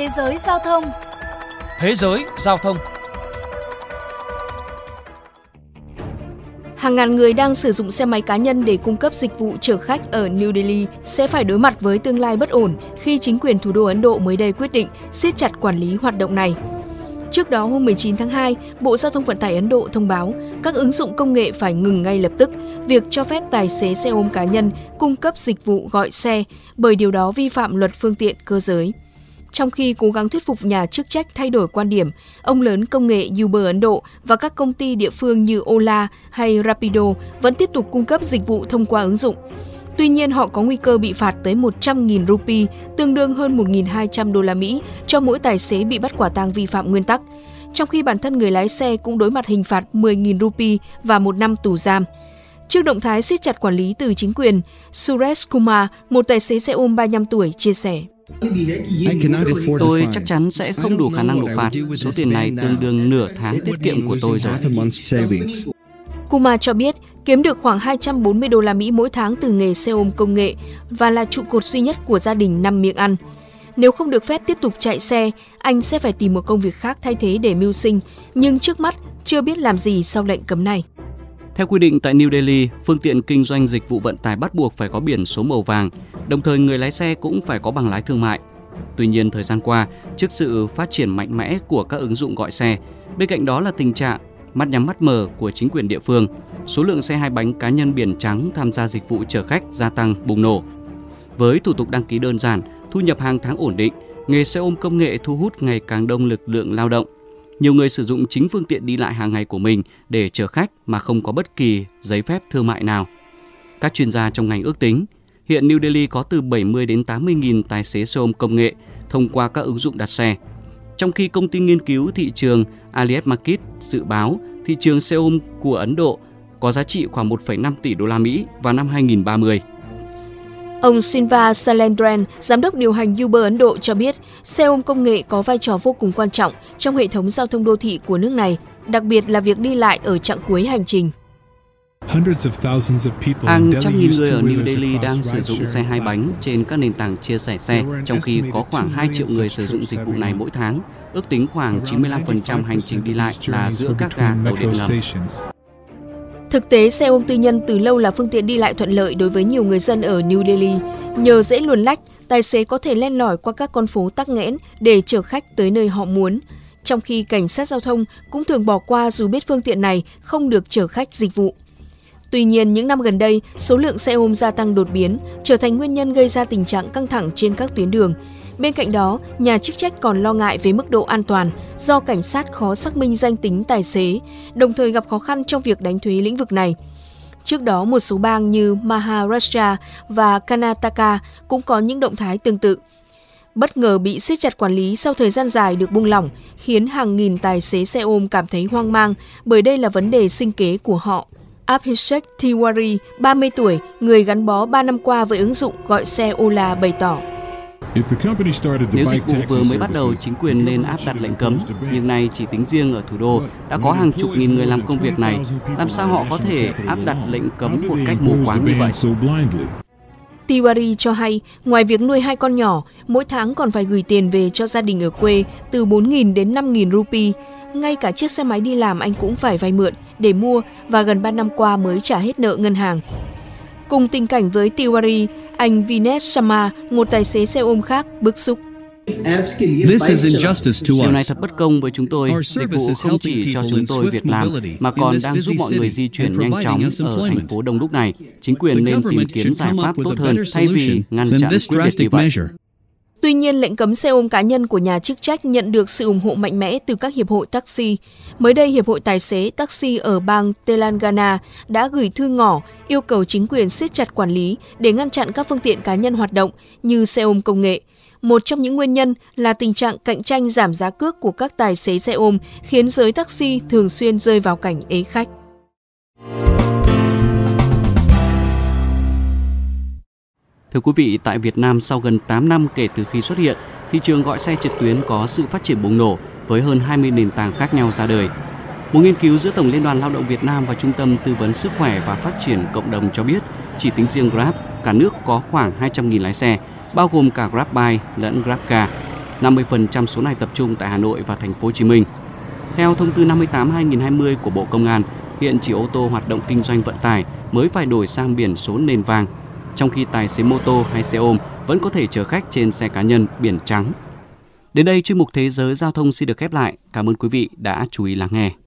Thế giới giao thông Thế giới giao thông Hàng ngàn người đang sử dụng xe máy cá nhân để cung cấp dịch vụ chở khách ở New Delhi sẽ phải đối mặt với tương lai bất ổn khi chính quyền thủ đô Ấn Độ mới đây quyết định siết chặt quản lý hoạt động này. Trước đó hôm 19 tháng 2, Bộ Giao thông Vận tải Ấn Độ thông báo các ứng dụng công nghệ phải ngừng ngay lập tức việc cho phép tài xế xe ôm cá nhân cung cấp dịch vụ gọi xe bởi điều đó vi phạm luật phương tiện cơ giới. Trong khi cố gắng thuyết phục nhà chức trách thay đổi quan điểm, ông lớn công nghệ Uber Ấn Độ và các công ty địa phương như Ola hay Rapido vẫn tiếp tục cung cấp dịch vụ thông qua ứng dụng. Tuy nhiên, họ có nguy cơ bị phạt tới 100.000 rupee, tương đương hơn 1.200 đô la Mỹ cho mỗi tài xế bị bắt quả tang vi phạm nguyên tắc. Trong khi bản thân người lái xe cũng đối mặt hình phạt 10.000 rupee và một năm tù giam. Trước động thái siết chặt quản lý từ chính quyền, Suresh Kumar, một tài xế xe ôm 35 tuổi, chia sẻ. Tôi chắc chắn sẽ không đủ khả năng nộp phạt. Số tiền này tương đương nửa tháng tiết kiệm của tôi rồi. Kumar cho biết kiếm được khoảng 240 đô la Mỹ mỗi tháng từ nghề xe ôm công nghệ và là trụ cột duy nhất của gia đình năm miệng ăn. Nếu không được phép tiếp tục chạy xe, anh sẽ phải tìm một công việc khác thay thế để mưu sinh, nhưng trước mắt chưa biết làm gì sau lệnh cấm này. Theo quy định tại New Delhi, phương tiện kinh doanh dịch vụ vận tải bắt buộc phải có biển số màu vàng, đồng thời người lái xe cũng phải có bằng lái thương mại. Tuy nhiên, thời gian qua, trước sự phát triển mạnh mẽ của các ứng dụng gọi xe, bên cạnh đó là tình trạng mắt nhắm mắt mở của chính quyền địa phương, số lượng xe hai bánh cá nhân biển trắng tham gia dịch vụ chở khách gia tăng bùng nổ. Với thủ tục đăng ký đơn giản, thu nhập hàng tháng ổn định, nghề xe ôm công nghệ thu hút ngày càng đông lực lượng lao động. Nhiều người sử dụng chính phương tiện đi lại hàng ngày của mình để chở khách mà không có bất kỳ giấy phép thương mại nào. Các chuyên gia trong ngành ước tính, hiện New Delhi có từ 70 đến 80 nghìn tài xế xe ôm công nghệ thông qua các ứng dụng đặt xe. Trong khi công ty nghiên cứu thị trường Alias Market dự báo thị trường xe ôm của Ấn Độ có giá trị khoảng 1,5 tỷ đô la Mỹ vào năm 2030. Ông Silva Salendran, giám đốc điều hành Uber Ấn Độ cho biết, xe ôm công nghệ có vai trò vô cùng quan trọng trong hệ thống giao thông đô thị của nước này, đặc biệt là việc đi lại ở chặng cuối hành trình. Hàng trăm nghìn người ở New Delhi đang sử dụng xe hai bánh trên các nền tảng chia sẻ xe, trong khi có khoảng 2 triệu người sử dụng dịch vụ này mỗi tháng. Ước tính khoảng 95% hành trình đi lại là giữa các ga tàu điện ngầm. Thực tế, xe ôm tư nhân từ lâu là phương tiện đi lại thuận lợi đối với nhiều người dân ở New Delhi. Nhờ dễ luồn lách, tài xế có thể len lỏi qua các con phố tắc nghẽn để chở khách tới nơi họ muốn. Trong khi cảnh sát giao thông cũng thường bỏ qua dù biết phương tiện này không được chở khách dịch vụ. Tuy nhiên, những năm gần đây, số lượng xe ôm gia tăng đột biến, trở thành nguyên nhân gây ra tình trạng căng thẳng trên các tuyến đường. Bên cạnh đó, nhà chức trách còn lo ngại về mức độ an toàn do cảnh sát khó xác minh danh tính tài xế, đồng thời gặp khó khăn trong việc đánh thuế lĩnh vực này. Trước đó, một số bang như Maharashtra và Karnataka cũng có những động thái tương tự. Bất ngờ bị siết chặt quản lý sau thời gian dài được buông lỏng, khiến hàng nghìn tài xế xe ôm cảm thấy hoang mang bởi đây là vấn đề sinh kế của họ. Abhishek Tiwari, 30 tuổi, người gắn bó 3 năm qua với ứng dụng gọi xe Ola bày tỏ. Nếu dịch vụ vừa mới bắt đầu, chính quyền nên áp đặt lệnh cấm. Nhưng nay chỉ tính riêng ở thủ đô đã có hàng chục nghìn người làm công việc này. Làm sao họ có thể áp đặt lệnh cấm một cách mù quáng như vậy? Tiwari cho hay, ngoài việc nuôi hai con nhỏ, mỗi tháng còn phải gửi tiền về cho gia đình ở quê từ 4.000 đến 5.000 rupee. Ngay cả chiếc xe máy đi làm anh cũng phải vay mượn để mua và gần 3 năm qua mới trả hết nợ ngân hàng. Cùng tình cảnh với Tiwari, anh Vinesh Sharma, một tài xế xe ôm khác, bức xúc. Điều này thật bất công với chúng tôi. Dịch vụ không chỉ cho chúng tôi việc làm, mà còn đang giúp mọi người di chuyển nhanh chóng ở thành phố đông đúc này. Chính quyền nên tìm kiếm giải pháp tốt hơn thay vì ngăn chặn quyết liệt như vậy. Tuy nhiên, lệnh cấm xe ôm cá nhân của nhà chức trách nhận được sự ủng hộ mạnh mẽ từ các hiệp hội taxi. Mới đây, Hiệp hội Tài xế taxi ở bang Telangana đã gửi thư ngỏ yêu cầu chính quyền siết chặt quản lý để ngăn chặn các phương tiện cá nhân hoạt động như xe ôm công nghệ. Một trong những nguyên nhân là tình trạng cạnh tranh giảm giá cước của các tài xế xe ôm khiến giới taxi thường xuyên rơi vào cảnh ế khách. Thưa quý vị, tại Việt Nam sau gần 8 năm kể từ khi xuất hiện, thị trường gọi xe trực tuyến có sự phát triển bùng nổ với hơn 20 nền tảng khác nhau ra đời. Một nghiên cứu giữa Tổng Liên đoàn Lao động Việt Nam và Trung tâm Tư vấn Sức khỏe và Phát triển Cộng đồng cho biết, chỉ tính riêng Grab, cả nước có khoảng 200.000 lái xe, bao gồm cả GrabBuy lẫn GrabCar. 50% số này tập trung tại Hà Nội và thành phố Hồ Chí Minh. Theo thông tư 58/2020 của Bộ Công an, hiện chỉ ô tô hoạt động kinh doanh vận tải mới phải đổi sang biển số nền vàng, trong khi tài xế mô tô hay xe ôm vẫn có thể chở khách trên xe cá nhân biển trắng. Đến đây chuyên mục Thế giới giao thông xin được khép lại. Cảm ơn quý vị đã chú ý lắng nghe.